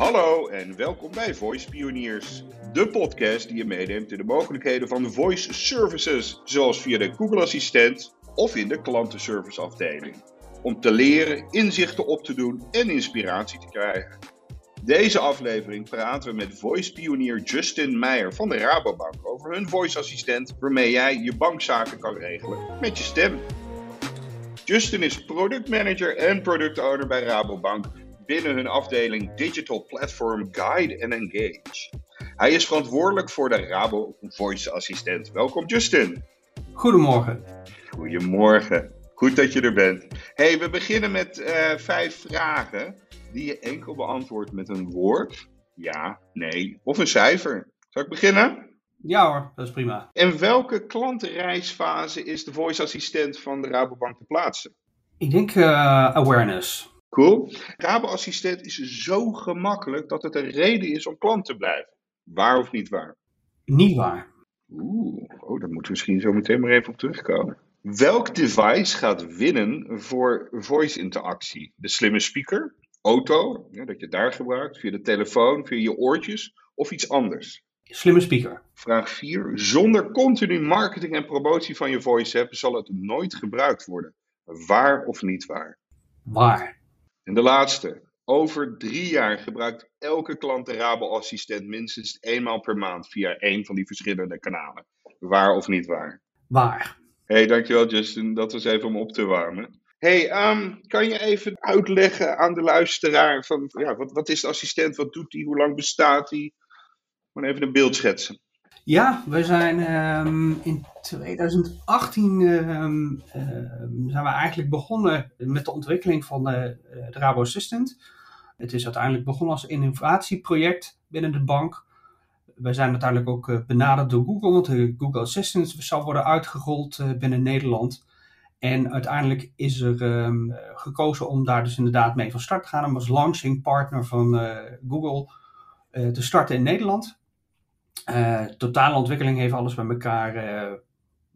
Hallo en welkom bij Voice Pioniers, de podcast die je meeneemt in de mogelijkheden van voice services, zoals via de Google Assistent of in de klantenservice afdeling. Om te leren, inzichten op te doen en inspiratie te krijgen. Deze aflevering praten we met voice pionier Justin Meijer van de Rabobank over hun voice assistent waarmee jij je bankzaken kan regelen met je stem. Justin is product manager en product owner bij Rabobank binnen hun afdeling Digital Platform Guide and Engage. Hij is verantwoordelijk voor de Rabo Voice Assistent. Welkom Justin. Goedemorgen. Goedemorgen. Goed dat je er bent. Hey, we beginnen met uh, vijf vragen die je enkel beantwoordt met een woord, ja, nee of een cijfer. Zal ik beginnen? Ja hoor, dat is prima. In welke klantenreisfase is de voice assistent van de Rabobank te plaatsen? Ik denk uh, awareness. Cool. Rabo Assistent is zo gemakkelijk dat het een reden is om klant te blijven. Waar of niet waar? Niet waar. Oeh, oh, daar moeten we misschien zo meteen maar even op terugkomen. Welk device gaat winnen voor voice interactie? De slimme speaker, auto, ja, dat je daar gebruikt, via de telefoon, via je oortjes of iets anders? Slimme speaker. Vraag 4. Zonder continu marketing en promotie van je voice hebben zal het nooit gebruikt worden. Waar of niet waar? Waar. En de laatste. Over drie jaar gebruikt elke klant de Rabo-assistent minstens eenmaal per maand via een van die verschillende kanalen. Waar of niet waar? Waar. hey, dankjewel Justin. Dat was even om op te warmen. hey, um, kan je even uitleggen aan de luisteraar van, ja, wat, wat is de assistent, wat doet hij, hoe lang bestaat hij? Gewoon even een beeld schetsen. Ja, we zijn um, in 2018 um, zijn we eigenlijk begonnen met de ontwikkeling van de, de Rabo Assistant. Het is uiteindelijk begonnen als innovatieproject binnen de bank. We zijn uiteindelijk ook uh, benaderd door Google, want de Google Assistant zou worden uitgerold uh, binnen Nederland. En uiteindelijk is er gekozen om daar dus inderdaad mee van start te gaan. Om als launching partner van Google te starten in Nederland. Uh, totale ontwikkeling heeft alles bij elkaar uh,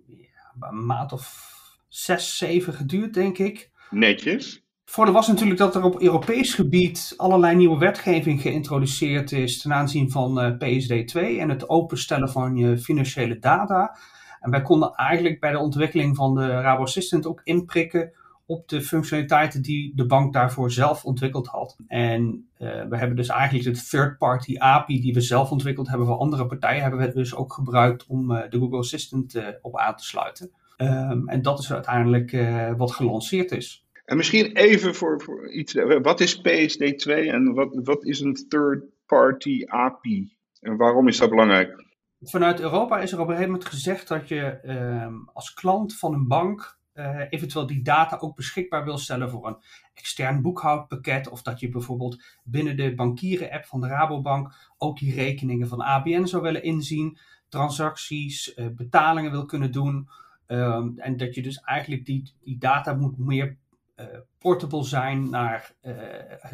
ja, een maand of zes, zeven geduurd, denk ik. Netjes. Voordeel was natuurlijk dat er op Europees gebied allerlei nieuwe wetgeving geïntroduceerd is ten aanzien van uh, PSD2 en het openstellen van je financiële data. En wij konden eigenlijk bij de ontwikkeling van de Rabo Assistant ook inprikken op de functionaliteiten die de bank daarvoor zelf ontwikkeld had. En uh, we hebben dus eigenlijk de third-party API die we zelf ontwikkeld hebben voor andere partijen, hebben we dus ook gebruikt om uh, de Google Assistant uh, op aan te sluiten. Um, en dat is uiteindelijk wat gelanceerd is. En misschien even voor, voor iets, wat is PSD2 en wat, wat is een third-party API? En waarom is dat belangrijk? Vanuit Europa is er op een gegeven moment gezegd dat je um, als klant van een bank uh, eventueel die data ook beschikbaar wil stellen voor een extern boekhoudpakket. Of dat je bijvoorbeeld binnen de bankieren-app van de Rabobank ook die rekeningen van ABN zou willen inzien. Transacties, uh, betalingen wil kunnen doen. Um, en dat je dus eigenlijk die, die data moet meer uh, portable zijn naar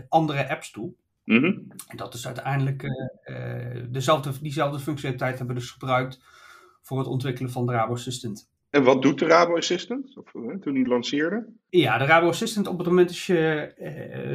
andere apps toe. Mm -hmm. En dat is uiteindelijk dezelfde, diezelfde functionaliteit hebben we dus gebruikt voor het ontwikkelen van de Rabo Assistant. En wat doet de Rabo Assistant of, hè, toen die lanceerde? Ja, de Rabo Assistant op het moment dat je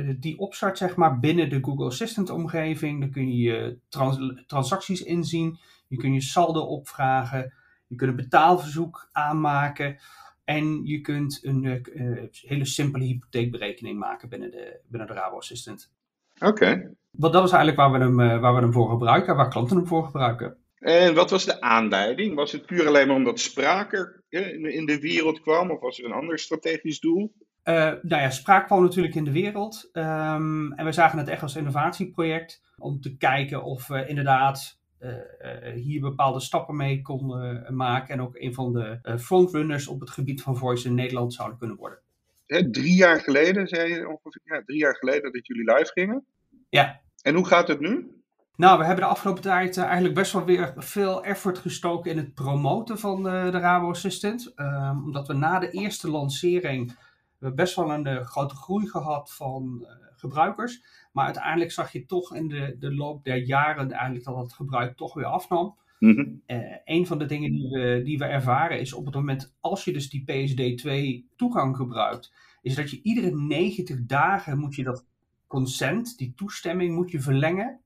uh, die opstart zeg maar, binnen de Google Assistant omgeving, dan kun je je trans transacties inzien, je kunt je saldo opvragen, je kunt een betaalverzoek aanmaken en je kunt een uh, hele simpele hypotheekberekening maken binnen de, binnen de Rabo Assistant. Oké. Okay. Want dat is eigenlijk waar we, hem, waar we hem voor gebruiken, waar klanten hem voor gebruiken. En wat was de aanleiding? Was het puur alleen maar omdat spraak er in de wereld kwam? Of was er een ander strategisch doel? Uh, nou ja, spraak kwam natuurlijk in de wereld. Um, en we zagen het echt als innovatieproject. Om te kijken of we inderdaad uh, uh, hier bepaalde stappen mee konden maken. En ook een van de frontrunners op het gebied van voice in Nederland zouden kunnen worden. Hè, drie jaar geleden, zei je ongeveer, ja, drie jaar geleden dat jullie live gingen. Ja. En hoe gaat het nu? Nou, we hebben de afgelopen tijd uh, eigenlijk best wel weer veel effort gestoken in het promoten van uh, de Rabo Assistant. Um, omdat we na de eerste lancering we best wel een uh, grote groei gehad van gebruikers. Maar uiteindelijk zag je toch in de, de loop der jaren eigenlijk dat het gebruik toch weer afnam. Mm -hmm. een van de dingen die we, die we ervaren is op het moment als je dus die PSD2 toegang gebruikt, is dat je iedere 90 dagen moet je dat consent, die toestemming, moet je verlengen.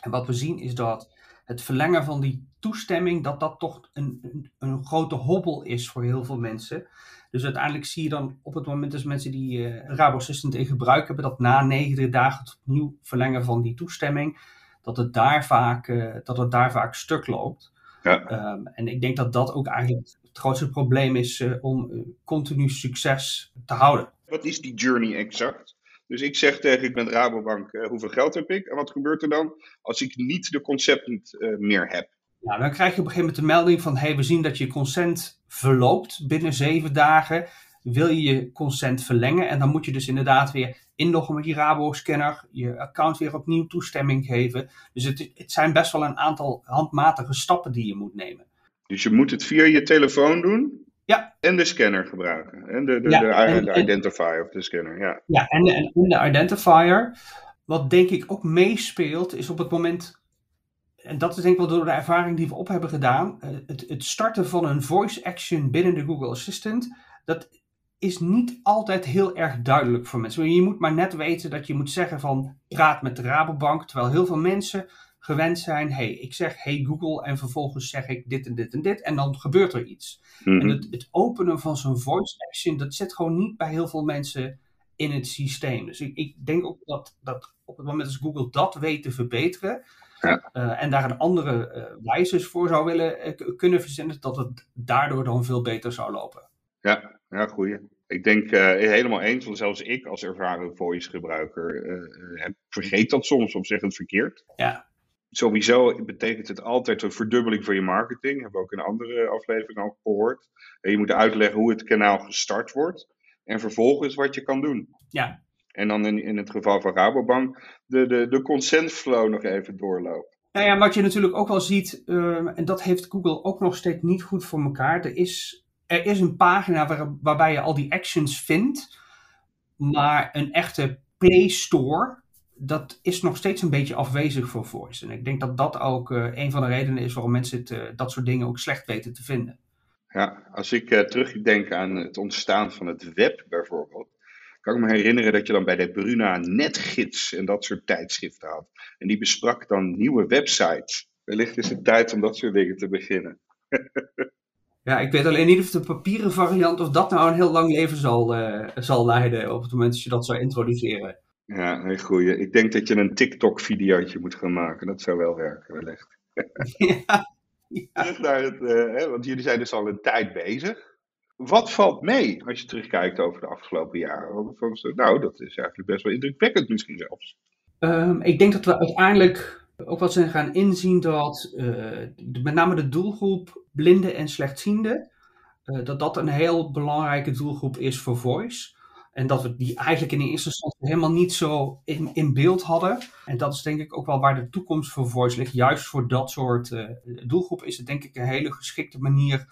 En wat we zien is dat het verlengen van die toestemming, dat dat toch een, een, een grote hobbel is voor heel veel mensen. Dus uiteindelijk zie je dan op het moment dat mensen die uh, Rabo Assistant in gebruik hebben, dat na 90 dagen het opnieuw verlengen van die toestemming, dat het daar vaak, uh, dat het daar vaak stuk loopt. Ja. Um, en ik denk dat dat ook eigenlijk het grootste probleem is uh, om continu succes te houden. Wat is die journey exact? Dus ik zeg tegen ik ben Rabobank, uh, hoeveel geld heb ik? En wat gebeurt er dan als ik niet de consent uh, meer heb? Nou, dan krijg je op een gegeven moment de melding van, hey, we zien dat je consent verloopt binnen zeven dagen. Wil je je consent verlengen? En dan moet je dus inderdaad weer inloggen met je Rabo-scanner, je account weer opnieuw toestemming geven. Dus het, het zijn best wel een aantal handmatige stappen die je moet nemen. Dus je moet het via je telefoon doen? Ja. En de scanner gebruiken. En de, de, ja, de, en, de identifier of de scanner, ja. Ja, en de, en de identifier. Wat denk ik ook meespeelt, is op het moment en dat is denk ik wel door de ervaring die we op hebben gedaan. Eh, het, het, starten van een voice action binnen de Google Assistant. Dat is niet altijd heel erg duidelijk voor mensen. Je moet maar net weten dat je moet zeggen van praat met de Rabobank. Terwijl heel veel mensen gewend zijn. Hey, ik zeg hey Google en vervolgens zeg ik dit en dit en dit. En dan gebeurt er iets. En mhm. het, het openen van zo'n voice action, dat zit gewoon niet bij heel veel mensen in het systeem. Dus ik, ik denk ook dat, dat op het moment dat Google dat weet te verbeteren ja. Uh, en daar een andere uh, wijzes voor zou willen uh, kunnen verzinnen, dat het daardoor dan veel beter zou lopen. Ja, ja goeie. Ik denk helemaal eens, want zelfs ik als ervaren voice gebruiker vergeet dat soms of zeg het verkeerd. Ja. Sowieso betekent het altijd een verdubbeling van je marketing. Hebben we ook in een andere aflevering al gehoord. En je moet uitleggen hoe het kanaal gestart wordt. En vervolgens wat je kan doen. Ja, en dan in, in het geval van Rabobank de, de, de consent flow nog even doorloopt. Nou ja, wat je natuurlijk ook wel ziet, uh, en dat heeft Google ook nog steeds niet goed voor elkaar. Er is, er is een pagina waar, waarbij je al die actions vindt, maar een echte Play Store, dat is nog steeds een beetje afwezig voor Voice. En ik denk dat dat ook uh, een van de redenen is waarom mensen het, uh, dat soort dingen ook slecht weten te vinden. Ja, als ik terugdenk aan het ontstaan van het web bijvoorbeeld, kan ik me herinneren dat je dan bij de Bruna Netgids en dat soort tijdschriften had. En die besprak dan nieuwe websites. Wellicht is het tijd om dat soort dingen te beginnen. ja, ik weet alleen niet of de papieren variant of dat nou een heel lang leven zal, zal leiden op het moment dat je dat zou introduceren. Ja, een goeie. Ik denk dat je een TikTok-videootje moet gaan maken. Dat zou wel werken, wellicht. ja. Ja. Terug naar het, uh, hè, want jullie zijn dus al een tijd bezig. Wat valt mee als je terugkijkt over de afgelopen jaren? Nou, dat is eigenlijk best wel indrukwekkend misschien zelfs. Um, ik denk dat we uiteindelijk ook wat zijn gaan inzien dat uh, met name de doelgroep blinden en slechtzienden, uh, dat dat een heel belangrijke doelgroep is voor Voice. En dat we die eigenlijk in de eerste instantie helemaal niet zo in, in beeld hadden. En dat is denk ik ook wel waar de toekomst voor Voice ligt. Juist voor dat soort uh, doelgroep is het denk ik een hele geschikte manier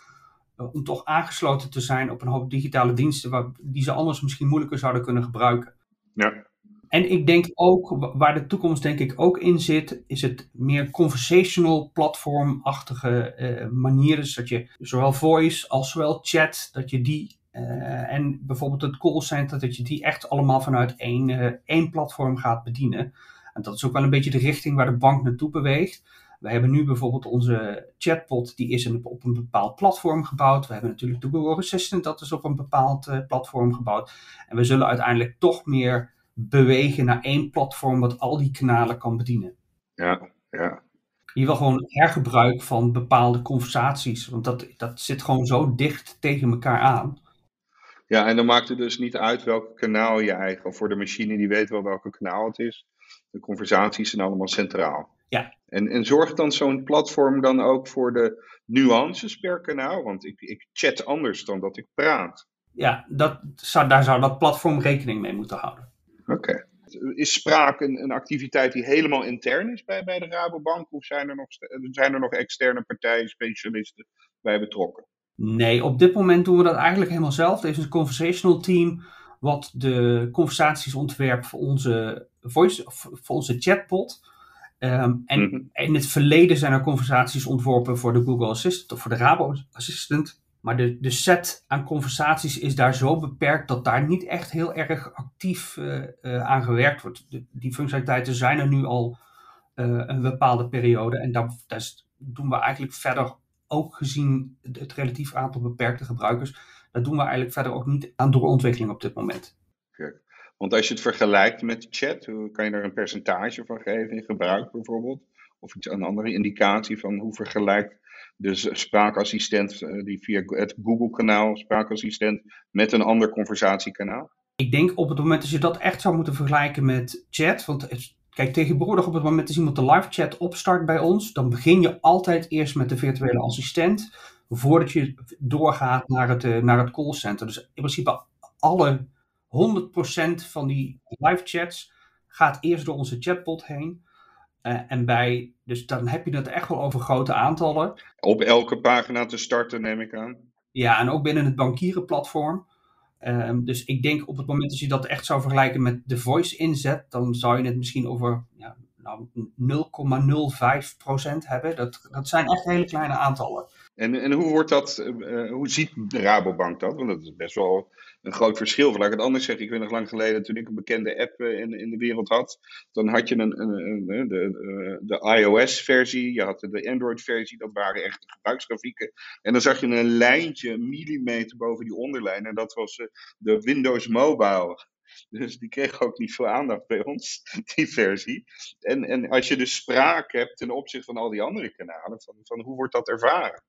eh, om toch aangesloten te zijn op een hoop digitale diensten waar, die ze anders misschien moeilijker zouden kunnen gebruiken. Ja. En ik denk ook, waar de toekomst denk ik ook in zit, is het meer conversational platformachtige uh, manieren. Dus dat je zowel voice als zowel chat, dat je die uh, en bijvoorbeeld het callcenter, dat je die echt allemaal vanuit één, uh, één platform gaat bedienen. En dat is ook wel een beetje de richting waar de bank naartoe beweegt. We hebben nu bijvoorbeeld onze chatbot, die is op een bepaald platform gebouwd. We hebben natuurlijk de Google Assistant, dat is op een bepaald uh, platform gebouwd. En we zullen uiteindelijk toch meer bewegen naar één platform wat al die kanalen kan bedienen. Ja, ja. Je wil gewoon hergebruik van bepaalde conversaties, want dat, dat zit gewoon zo dicht tegen elkaar aan. Ja, en dan maakt het dus niet uit welk kanaal je eigen, voor de machine die weet wel welke kanaal het is. De conversaties zijn allemaal centraal. Ja. En, en zorgt dan zo'n platform dan ook voor de nuances per kanaal? Want ik, ik chat anders dan dat ik praat. Ja, dat zou, daar zou dat platform rekening mee moeten houden. Oké. Is spraak een, een, activiteit die helemaal intern is bij, bij de Rabobank? Of zijn er, nog, zijn er nog externe partijen, specialisten bij betrokken? Nee, op dit moment doen we dat eigenlijk helemaal zelf. Er is een conversational team wat de conversaties ontwerpt voor onze, voice, voor onze chatbot. Um, en mhm. in het verleden zijn er conversaties ontworpen voor de Google Assistant of voor de Rabo Assistant. Maar de, de set aan conversaties is daar zo beperkt dat daar niet echt heel erg actief uh, uh, aan gewerkt wordt. die functionaliteiten zijn er nu al uh, een bepaalde periode. En dat doen we eigenlijk verder ook gezien het relatief aantal beperkte gebruikers. Dat doen we eigenlijk verder ook niet aan doorontwikkeling op dit moment. Want als je het vergelijkt met chat, kan je daar een percentage van geven in gebruik bijvoorbeeld? Of iets, een andere indicatie van hoe vergelijkt de spraakassistent eh, die via het Google-kanaal, spraakassistent, met een ander conversatiekanaal? Ik denk op het moment dat je dat echt zou moeten vergelijken met chat, want kijk, tegenwoordig op het moment dat iemand de live chat opstart bij ons, dan begin je altijd eerst met de virtuele assistent, voordat je doorgaat naar het, eh, naar het callcenter. Dus in principe alle 100% van die live chats gaat eerst door onze chatbot heen. Uh, en bij, dus dan heb je het echt wel over grote aantallen. Op elke pagina te starten, neem ik aan. Ja, en ook binnen het bankierenplatform. Um, dus ik denk op het moment dat je dat echt zou vergelijken met de voice inzet, dan zou je het misschien over ja, nou, 0,05% hebben. Dat, dat zijn echt hele kleine aantallen. En, en hoe, wordt dat, uh, hoe ziet Rabobank dat? Want dat is best wel een groot verschil. Laat ik het anders zeggen. Ik weet nog lang geleden, toen ik een bekende app uh, in, in de wereld had, dan had je een, een, de, de iOS-versie, je had de Android-versie, dat waren echt gebruiksgrafieken. En dan zag je een lijntje, een millimeter boven die onderlijn. En dat was de Windows Mobile. Dus die kreeg ook niet veel aandacht bij ons, die versie. En, en als je dus spraak hebt ten opzichte van al die andere kanalen, van, van hoe wordt dat ervaren?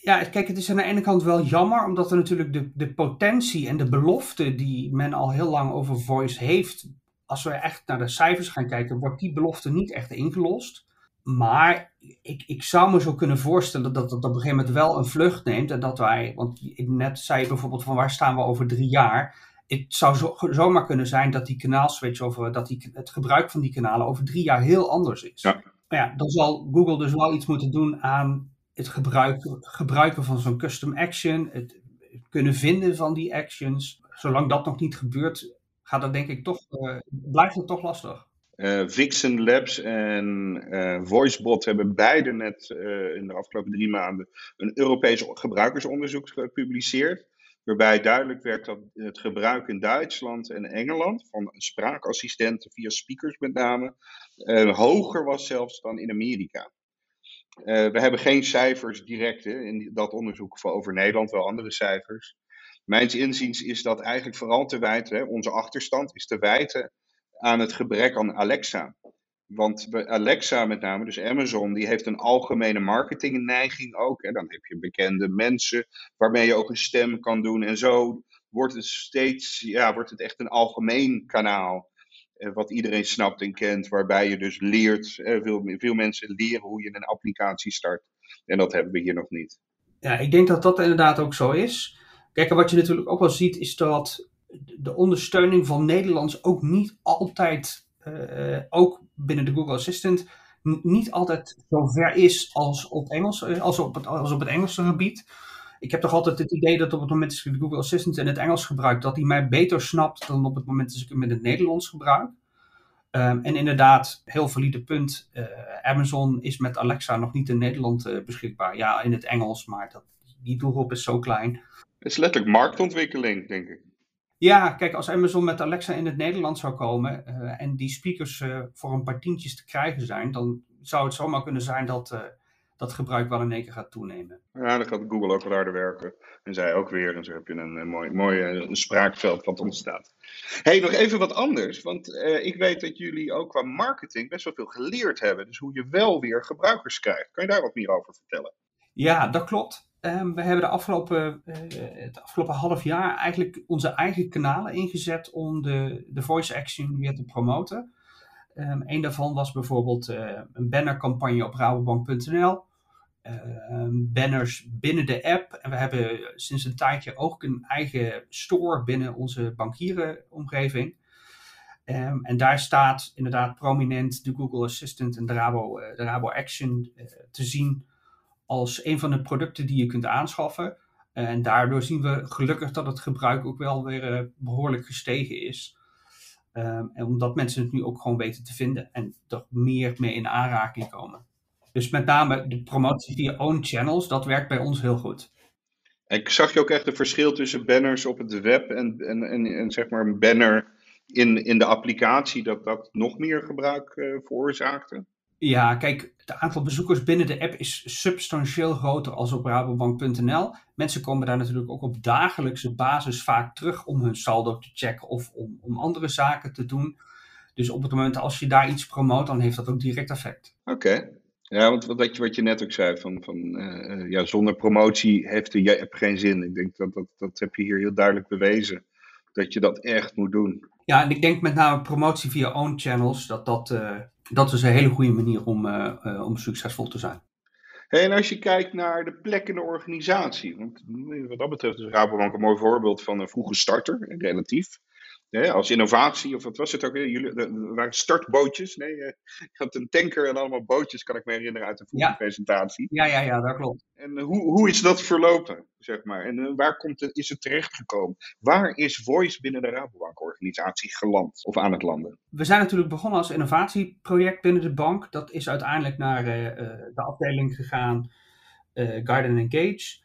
Ja, kijk, het is aan de ene kant wel jammer, omdat er natuurlijk de, de potentie en de belofte die men al heel lang over voice heeft, als we echt naar de cijfers gaan kijken, wordt die belofte niet echt ingelost. Maar ik, ik zou me zo kunnen voorstellen dat het op een gegeven moment wel een vlucht neemt. En dat wij, want net zei je bijvoorbeeld van waar staan we over drie jaar. Het zou zo, zomaar kunnen zijn dat die kanaalswitch over, dat die, het gebruik van die kanalen over drie jaar heel anders is. Ja. Maar ja, dan zal Google dus wel iets moeten doen aan het gebruik, gebruiken van zo'n custom action, het kunnen vinden van die actions. Zolang dat nog niet gebeurt, gaat dat denk ik toch, uh, blijft het toch lastig. Uh, Vixen Labs en uh, VoiceBot hebben beide net in de afgelopen drie maanden een Europees gebruikersonderzoek gepubliceerd. Waarbij duidelijk werd dat het gebruik in Duitsland en Engeland van spraakassistenten via speakers met name hoger was zelfs dan in Amerika. Uh, we hebben geen cijfers direct hè, in dat onderzoek over Nederland, wel andere cijfers. Mijns inziens is dat eigenlijk vooral te wijten, hè, onze achterstand is te wijten aan het gebrek aan Alexa. Want Alexa met name, dus Amazon, die heeft een algemene marketingneiging ook. En dan heb je bekende mensen waarmee je ook een stem kan doen. En zo wordt het steeds, ja, wordt het echt een algemeen kanaal. Eh, wat iedereen snapt en kent, waarbij je dus leert, eh, veel, veel mensen leren hoe je een applicatie start. En dat hebben we hier nog niet. Ja, ik denk dat dat inderdaad ook zo is. Kijk, wat je natuurlijk ook wel ziet, is dat de ondersteuning van Nederlands ook niet altijd, uh, ook binnen de Google Assistant, niet altijd zo ver is als op, Engels, als op, het, als op het Engelse gebied ik heb toch altijd het idee dat op het moment dat ik de Google Assistant in het Engels gebruik, dat hij mij beter snapt dan op het moment dat ik hem in het Nederlands gebruik. Um, en inderdaad, heel valide punt. Uh, Amazon is met Alexa nog niet in Nederland uh, beschikbaar. Ja, in het Engels, maar dat, die doelgroep is zo klein. Het is letterlijk marktontwikkeling, denk ik. Ja, kijk, als Amazon met Alexa in het Nederlands zou komen uh, en die speakers voor een paar tientjes te krijgen zijn, dan zou het zomaar kunnen zijn dat dat gebruik wel in één keer gaat toenemen. Ja, dan gaat Google ook wel harder werken. En zij ook weer. En zo heb je een, een mooi, mooi een spraakveld wat ontstaat. hey, nog even wat anders. Want uh, ik weet dat jullie ook qua marketing best wel veel geleerd hebben. Dus hoe je wel weer gebruikers krijgt. Kan je daar wat meer over vertellen? Ja, dat klopt. Um, we hebben de afgelopen, uh, het afgelopen half jaar eigenlijk onze eigen kanalen ingezet om de, de voice action weer te promoten. Um, een daarvan was bijvoorbeeld uh, een bannercampagne op rabobank.nl. Ehm, banners binnen de app. En we hebben sinds een tijdje ook een eigen store binnen onze bankierenomgeving. Um, en daar staat inderdaad prominent de Google Assistant en de Rabo, de Rabo Action uh, te zien als een van de producten die je kunt aanschaffen. en daardoor zien we gelukkig dat het gebruik ook wel weer uh, behoorlijk gestegen is. Um, en omdat mensen het nu ook gewoon weten te vinden en toch meer mee in aanraking komen. Dus met name de promotie via own channels, dat werkt bij ons heel goed. En zag je ook echt een verschil tussen banners op het web en, en, en, en zeg maar een banner in, in de applicatie, dat dat nog meer gebruik uh, veroorzaakte? Ja, kijk, het aantal bezoekers binnen de app is substantieel groter als op rabobank.nl. Mensen komen daar natuurlijk ook op dagelijkse basis vaak terug om hun saldo te checken of om, om andere zaken te doen. Dus op het moment als je daar iets promoot, dan heeft dat ook direct effect. Oké. Ja, want wat je, wat je net ook zei, van, van uh, ja, zonder promotie heeft de app geen zin. Ik denk dat, dat dat heb je hier heel duidelijk bewezen. Dat je dat echt moet doen. Ja, en ik denk met name promotie via own channels, dat dat, uh, dat is een hele goede manier om, uh, om succesvol te zijn. Hey, en als je kijkt naar de plek in de organisatie, want wat dat betreft is Rabobank een mooi voorbeeld van een vroege starter, relatief als innovatie, of wat was het ook? Jullie, er waren startbootjes. Nee, je had een tanker en allemaal bootjes, kan ik me herinneren uit de vorige presentatie. Ja, ja, ja, dat klopt. En eh, hoe, hoe is dat verlopen, zeg maar? En uh, waar komt het, is het terechtgekomen? Waar is Voice binnen de Rabobank-organisatie geland of aan het landen? We zijn natuurlijk begonnen als innovatieproject binnen de bank. Dat is uiteindelijk naar uh, de afdeling gegaan, Guide and Engage.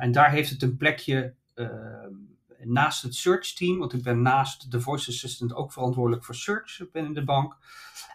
en daar heeft het een plekje ehm, naast het search team, want ik ben naast de voice assistant ook verantwoordelijk voor search binnen de bank.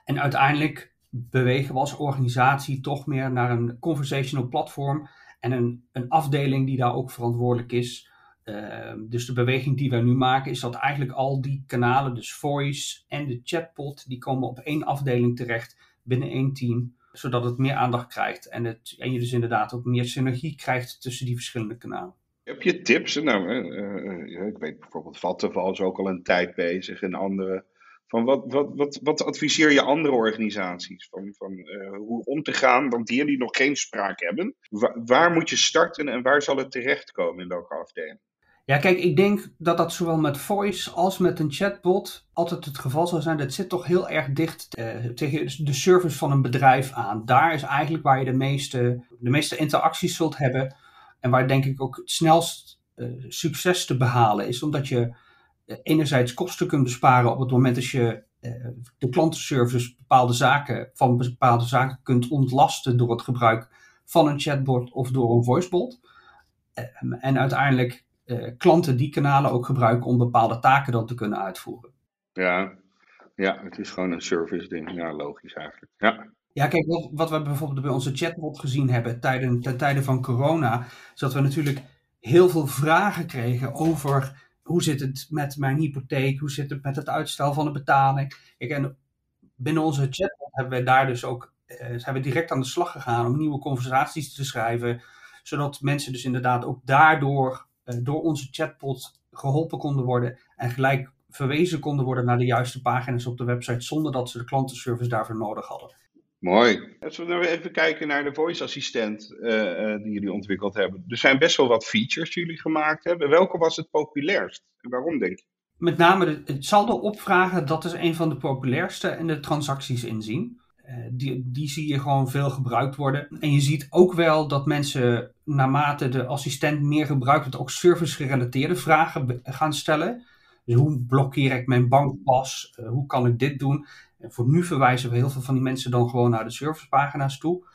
En uiteindelijk bewegen we als organisatie toch meer naar een conversational platform en een, een afdeling die daar ook verantwoordelijk is. Ehm, dus de beweging die wij nu maken is dat eigenlijk al die kanalen, dus voice en de chatbot, die komen op één afdeling terecht binnen één team, zodat het meer aandacht krijgt en, het, en je dus inderdaad ook meer synergie krijgt tussen die verschillende kanalen. Heb je tips? Nou, uh, ik weet bijvoorbeeld Vattenval is ook al een tijd bezig en andere. Van wat, wat, wat, wat adviseer je andere organisaties van, van uh, hoe om te gaan, want die die nog geen spraak hebben. Waar, moet je starten en waar zal het terechtkomen in welke afdeling? Ja, kijk, ik denk dat dat zowel met voice als met een chatbot altijd het geval zal zijn. Dat zit toch heel erg dicht tegen de service van een bedrijf aan. Daar is eigenlijk waar je de meeste, de meeste interacties zult hebben. En waar denk ik ook het snelst uh, succes te behalen is, omdat je uh, enerzijds kosten kunt besparen op het moment dat je uh, de klantenservice bepaalde zaken van bepaalde zaken kunt ontlasten door het gebruik van een chatbot of door een voicebot. en uiteindelijk klanten die kanalen ook gebruiken om bepaalde taken dan te kunnen uitvoeren. Ja, ja het is gewoon een service ding. Ja, logisch eigenlijk. Ja. Ja, kijk, wat, we bijvoorbeeld bij onze chatbot gezien hebben tijden, ten tijde van corona, is dat we natuurlijk heel veel vragen kregen over hoe zit het met mijn hypotheek, hoe zit het met het uitstel van de betaling. Kijk, en binnen onze chatbot hebben we daar dus ook, eh, zijn we direct aan de slag gegaan om nieuwe conversaties te schrijven, zodat mensen dus inderdaad ook daardoor eh, door onze chatbot geholpen konden worden en gelijk verwezen konden worden naar de juiste pagina's op de website zonder dat ze de klantenservice daarvoor nodig hadden. Mooi. Als we nou even kijken naar de voice assistent uh, die jullie ontwikkeld hebben. Er zijn best wel wat features die jullie gemaakt hebben. Welke was het populairst en waarom denk je? Met name de, het saldo opvragen, dat is een van de populairste. En de transacties inzien. Uh, die, die zie je gewoon veel gebruikt worden. En je ziet ook wel dat mensen naarmate de assistent meer gebruikt wordt, ook service-gerelateerde vragen gaan stellen. Dus hoe blokkeer ik mijn bankpas? Uh, hoe kan ik dit doen? En voor nu verwijzen we heel veel van die mensen dan gewoon naar de servicepagina's toe.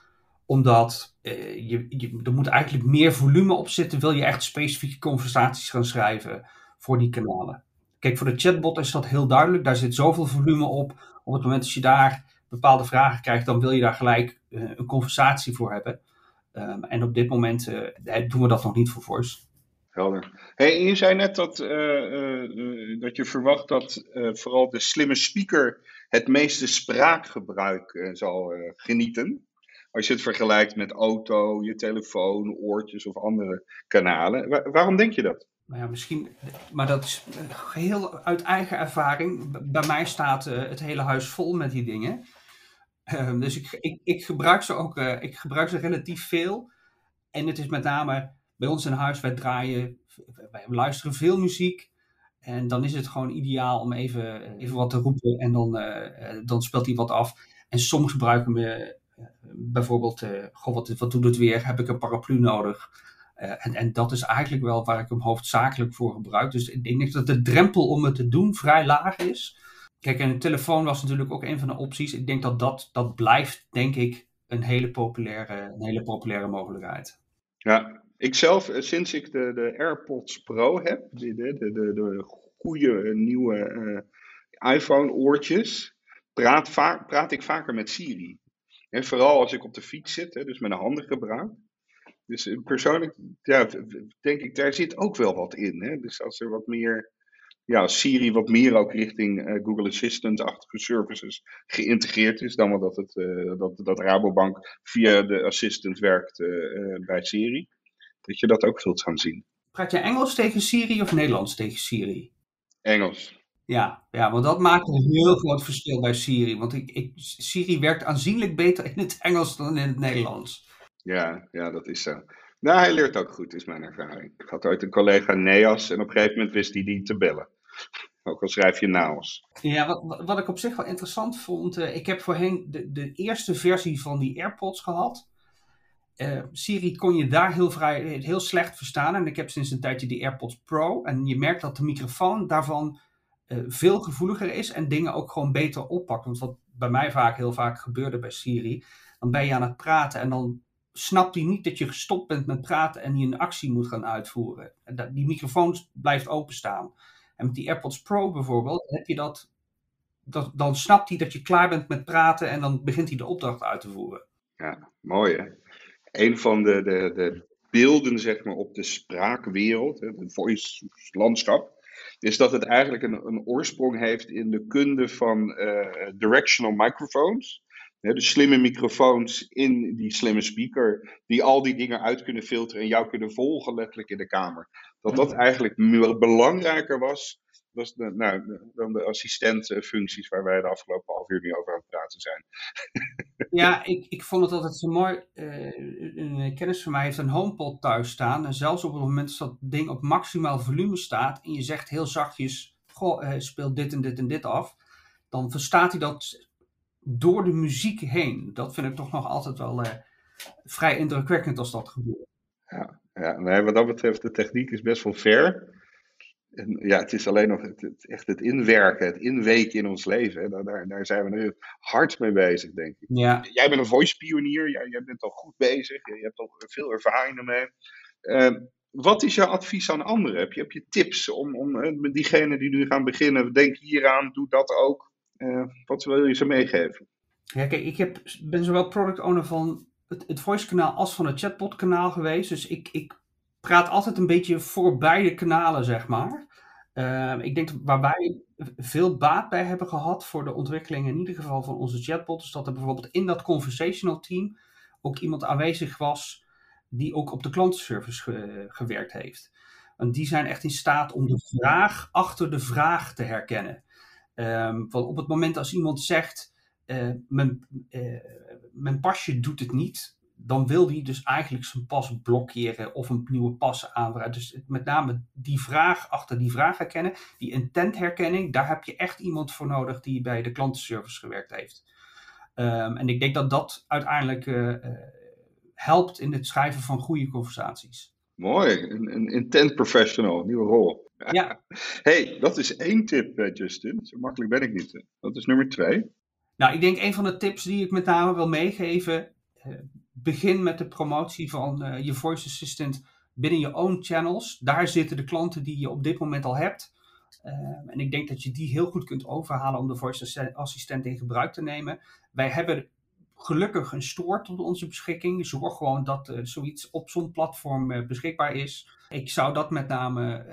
Omdat eh, je, je, er moet eigenlijk meer volume op zitten. Wil je echt specifieke conversaties gaan schrijven voor die kanalen. Kijk, voor de chatbot is dat heel duidelijk. Daar zit zoveel volume op. Op het moment dat je daar bepaalde vragen krijgt, dan wil je daar gelijk uh, een conversatie voor hebben. Um, en op dit moment uh, doen we dat nog niet voor Voice. Helder. Je zei net dat, dat je verwacht dat vooral de slimme speaker het meeste spraakgebruik uh, zal uh, genieten. Als je het vergelijkt met auto, je telefoon, oortjes of andere kanalen. waarom denk je dat? Nou ja, misschien, maar dat is heel uit eigen ervaring. Bij mij staat het hele huis vol met die dingen. Ehm, dus ik, ik, ik, gebruik ze ook, ik gebruik ze relatief veel. En het is met name bij ons in huis, wij draaien, wij luisteren veel muziek. En dan is het gewoon ideaal om even, even wat te roepen en dan, uh, dan speelt hij wat af. En soms gebruiken we uh, bijvoorbeeld, uh, goh, wat, wat doet het weer? Heb ik een paraplu nodig? en, en dat is eigenlijk wel waar ik hem hoofdzakelijk voor gebruik. Dus ik denk dat de drempel om het te doen vrij laag is. Kijk, en de telefoon was natuurlijk ook een van de opties. Ik denk dat dat, dat blijft, denk ik, een hele populaire, een hele populaire mogelijkheid. Ja, Ik zelf, eh, sinds ik de, de AirPods Pro heb, de, de, de, de goede eh, nieuwe uh, iPhone-oortjes, praat, vaak, praat ik vaker met Siri. En vooral als ik op de fiets zit, hè, dus met een handen gebruik. Dus persoonlijk ja, denk ik, daar zit ook wel wat in. Hè? Dus als er wat meer ja, Siri wat meer ook richting Google Assistant-achtige services geïntegreerd is, dan wel dat, het, dat, dat Rabobank via de Assistant werkt bij Siri. Dat je dat ook zult gaan zien. Praat je Engels tegen Siri of Nederlands tegen Siri? Engels. Ja, ja, want dat maakt een heel groot verschil bij Siri. Want ik, ik, Siri werkt aanzienlijk beter in het Engels dan in het Nederlands. Ja, ja, dat is zo. Nou, hij leert ook goed, is mijn ervaring. Ik had ooit een collega Neas en op een gegeven moment wist hij die te bellen. Ook al schrijf je naos. Ja, wat, wat ik op zich wel interessant vond. Uh, ik heb voorheen de, de eerste versie van die AirPods gehad. Uh, Siri kon je daar heel, vrij, heel slecht verstaan. En ik heb sinds een tijdje die AirPods Pro. En je merkt dat de microfoon daarvan uh, veel gevoeliger is. En dingen ook gewoon beter oppakt. Want wat bij mij vaak heel vaak gebeurde bij Siri. Dan ben je aan het praten en dan snapt hij niet dat je gestopt bent met praten en je een actie moet gaan uitvoeren. Die microfoon blijft openstaan. En met die AirPods Pro bijvoorbeeld, heb je dat, dat, dan snapt hij dat je klaar bent met praten en dan begint hij de opdracht uit te voeren. Ja, mooi hè. Een van de, de, de beelden zeg maar op de spraakwereld, de voice landschap, is dat het eigenlijk een, een oorsprong heeft in de kunde van uh, directional microphones. de slimme microfoons in die slimme speaker, die al die dingen uit kunnen filteren en jou kunnen volgen letterlijk in de kamer dat dat eigenlijk belangrijker was, was de, nou, dan de assistentfuncties waar wij de afgelopen half uur nu over aan het praten zijn. Ja, ik, ik vond het altijd zo mooi. Uh, een kennis van mij heeft een HomePod thuis staan. En zelfs op het moment dat het ding op maximaal volume staat. en je zegt heel zachtjes: Goh, uh, speel dit en dit en dit af. dan verstaat hij dat door de muziek heen. Dat vind ik toch nog altijd wel uh, vrij indrukwekkend als dat gebeurt. Ja, ja, nee, wat dat betreft, de techniek is best wel ver. En ja, het is alleen nog het, echt het inwerken, het inweken in ons leven. Daar, daar, daar, zijn we nu hard mee bezig, denk ik. Ja. Jij bent een voice pionier, jij, jij bent al goed bezig, je, hebt al veel ervaring ermee. Uh, wat is jouw advies aan anderen? Heb je, heb je tips om, om uh, diegenen die nu gaan beginnen, denk hieraan, doe dat ook. Uh, wat wil je ze meegeven? Ja, kijk, ik heb, ben zowel product owner van het, het voice kanaal als van het chatbot kanaal geweest. Dus ik, ik praat altijd een beetje voor beide kanalen, zeg maar. Uh, ik denk waar wij veel baat bij hebben gehad voor de ontwikkeling, in ieder geval van onze chatbot, is dat er bijvoorbeeld in dat conversational team ook iemand aanwezig was die ook op de klantenservice gewerkt heeft. En die zijn echt in staat om de vraag achter de vraag te herkennen. Um, want op het moment als iemand zegt, uh, mijn, uh, mijn pasje doet het niet, dan wil hij dus eigenlijk zijn pas blokkeren of een nieuwe pas aanvragen. Dus met name die vraag achter die vraag herkennen, die intentherkenning, daar heb je echt iemand voor nodig die bij de klantenservice gewerkt heeft. Um, en ik denk dat dat uiteindelijk uh, helpt in het schrijven van goede conversaties. Mooi, een, een intent professional, nieuwe rol. Ja. hey, dat is één tip, Justin. Zo makkelijk ben ik niet. Dat is nummer twee. Nou, ik denk een van de tips die ik met name wil meegeven. Begin met de promotie van uh, je voice assistant binnen je own channels. Daar zitten de klanten die je op dit moment al hebt. Uh, en ik denk dat je die heel goed kunt overhalen om de voice assistent in gebruik te nemen. Wij hebben gelukkig een store tot onze beschikking. Zorg gewoon dat uh, zoiets op zo'n platform beschikbaar is. Ik zou dat met name,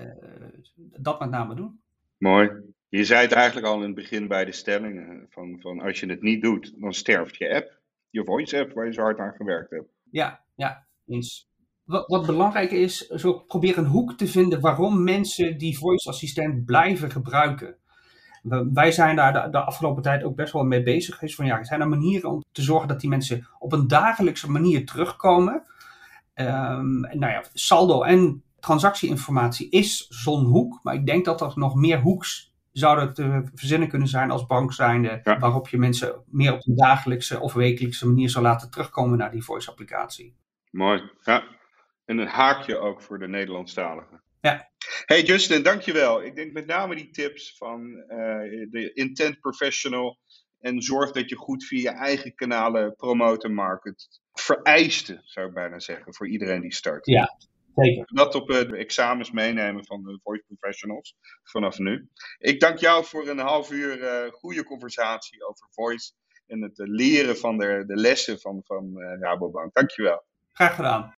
dat met name doen. Mooi. Je zei het eigenlijk al in het begin bij de stellingen: van, van als je het niet doet, dan sterft je app. Je voice app waar je zo hard aan gewerkt hebt. Ja, ja, eens. Wat, belangrijk is, zo probeer een hoek te vinden waarom mensen die voice assistent blijven gebruiken. Wij zijn daar de, de, afgelopen tijd ook best wel mee bezig geweest. Van ja, zijn er manieren om te zorgen dat die mensen op een dagelijkse manier terugkomen? Um, nou ja, saldo en transactieinformatie is zo'n hoek. Maar ik denk dat er nog meer hoeks zouden te verzinnen kunnen zijn als bank zijnde, waarop je mensen meer op een dagelijkse of wekelijkse manier zou laten terugkomen naar die voice applicatie. Mooi, ja. En een haakje ook voor de Nederlandstaligen. Ja. Hey Justin, dankjewel. Ik denk met name die tips van uh, de intent professional en zorg dat je goed via je eigen kanalen promoten market. Vereisten, zou ik bijna zeggen, voor iedereen die start. Ja, Zeker. Dat op de examens meenemen van de voice professionals vanaf nu. Ik dank jou voor een half uur goede conversatie over voice en het leren van de, de lessen van, van Rabobank. Dankjewel. Graag gedaan.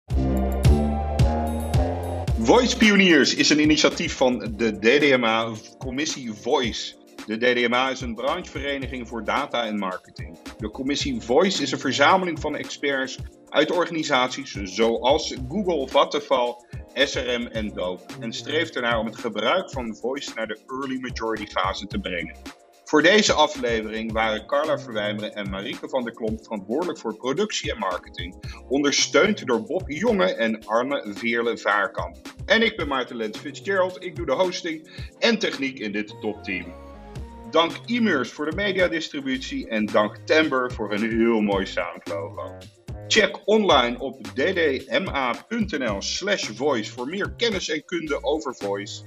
Voice Pioniers is een initiatief van de DDMA Commissie Voice. De DDMA is een branchevereniging voor data en marketing. De commissie Voice is een verzameling van experts uit organisaties zoals Google, Vattenfall, SRM en Dope en streeft ernaar om het gebruik van voice naar de early majority fase te brengen. Voor deze aflevering waren Carla Verwijmeren en Marieke van der Klomp verantwoordelijk voor productie en marketing, ondersteund door Bob Jonge en Arne Veerle Vaarkamp. En ik ben Maarten Lent Fitzgerald, ik doe de hosting en techniek in dit topteam. Dank Immers voor de mediadistributie en dank Timber voor een heel mooi soundlogo. Check online op ddma.nl slash voice voor meer kennis en kunde over voice.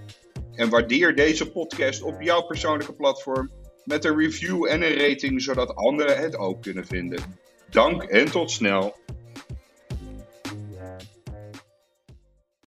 En waardeer deze podcast op jouw persoonlijke platform met een review en een rating, zodat anderen het ook kunnen vinden. Dank en tot snel.